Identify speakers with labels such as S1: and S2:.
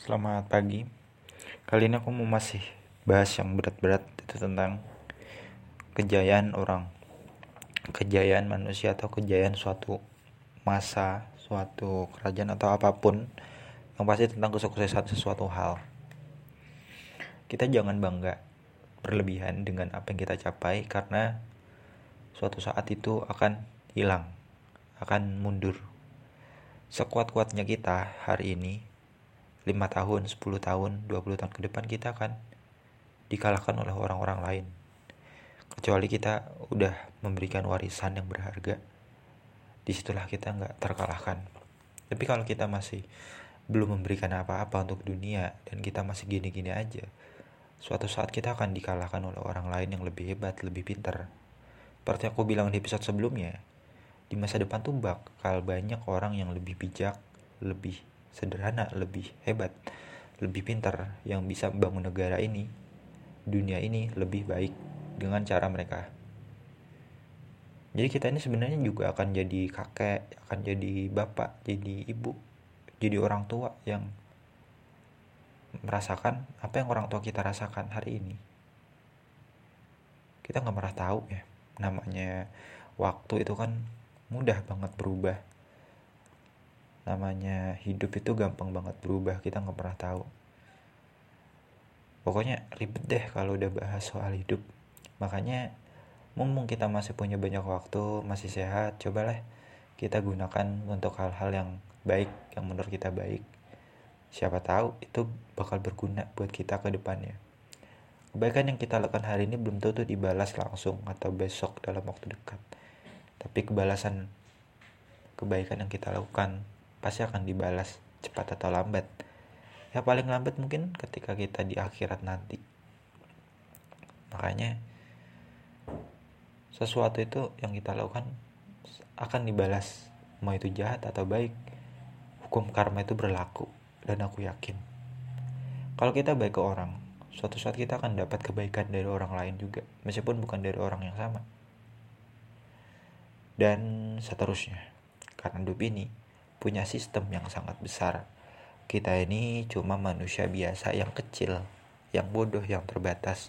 S1: Selamat pagi. Kali ini aku mau masih bahas yang berat-berat itu tentang kejayaan orang, kejayaan manusia atau kejayaan suatu masa, suatu kerajaan atau apa pun yang pasti tentang kesuksesan sesuatu hal. Kita jangan bangga berlebihan dengan apa yang kita capai karena suatu saat itu akan hilang, akan mundur. Sekuat-kuatnya kita hari ini 5 tahun, 10 tahun, 20 tahun ke depan kita akan dikalahkan oleh orang-orang lain. Kecuali kita udah memberikan warisan yang berharga, di situlah kita nggak terkalahkan. Tapi kalau kita masih belum memberikan apa-apa untuk dunia dan kita masih gini-gini aja, suatu saat kita akan dikalahkan oleh orang lain yang lebih hebat, lebih pintar. Seperti aku bilang di episode sebelumnya, di masa depan tuh bakal banyak orang yang lebih bijak, lebih sederhana, lebih hebat, lebih pintar yang bisa membangun negara ini, dunia ini lebih baik dengan cara mereka. Jadi kita ini sebenarnya juga akan jadi kakek, akan jadi bapak, jadi ibu, jadi orang tua yang merasakan apa yang orang tua kita rasakan hari ini. Kita nggak pernah tahu ya, namanya waktu itu kan mudah banget berubah namanya hidup itu gampang banget berubah kita nggak pernah tahu. Pokoknya ribet deh kalau udah bahas soal hidup. Makanya mumpung kita masih punya banyak waktu masih sehat cobalah kita gunakan untuk hal-hal yang baik yang menurut kita baik. Siapa tahu itu bakal berguna buat kita ke depannya. Kebaikan yang kita lakukan hari ini belum tentu dibalas langsung atau besok dalam waktu dekat. Tapi kebalasan kebaikan yang kita lakukan pasti akan dibalas cepat atau lambat. Ya paling lambat mungkin ketika kita di akhirat nanti. Makanya sesuatu itu yang kita lakukan akan dibalas. Mau itu jahat atau baik hukum karma itu berlaku dan aku yakin. Kalau kita baik ke orang suatu saat kita akan dapat kebaikan dari orang lain juga meskipun bukan dari orang yang sama. Dan seterusnya. Karena hidup ini punya sistem yang sangat besar. Kita ini cuma manusia biasa yang kecil, yang bodoh, yang terbatas.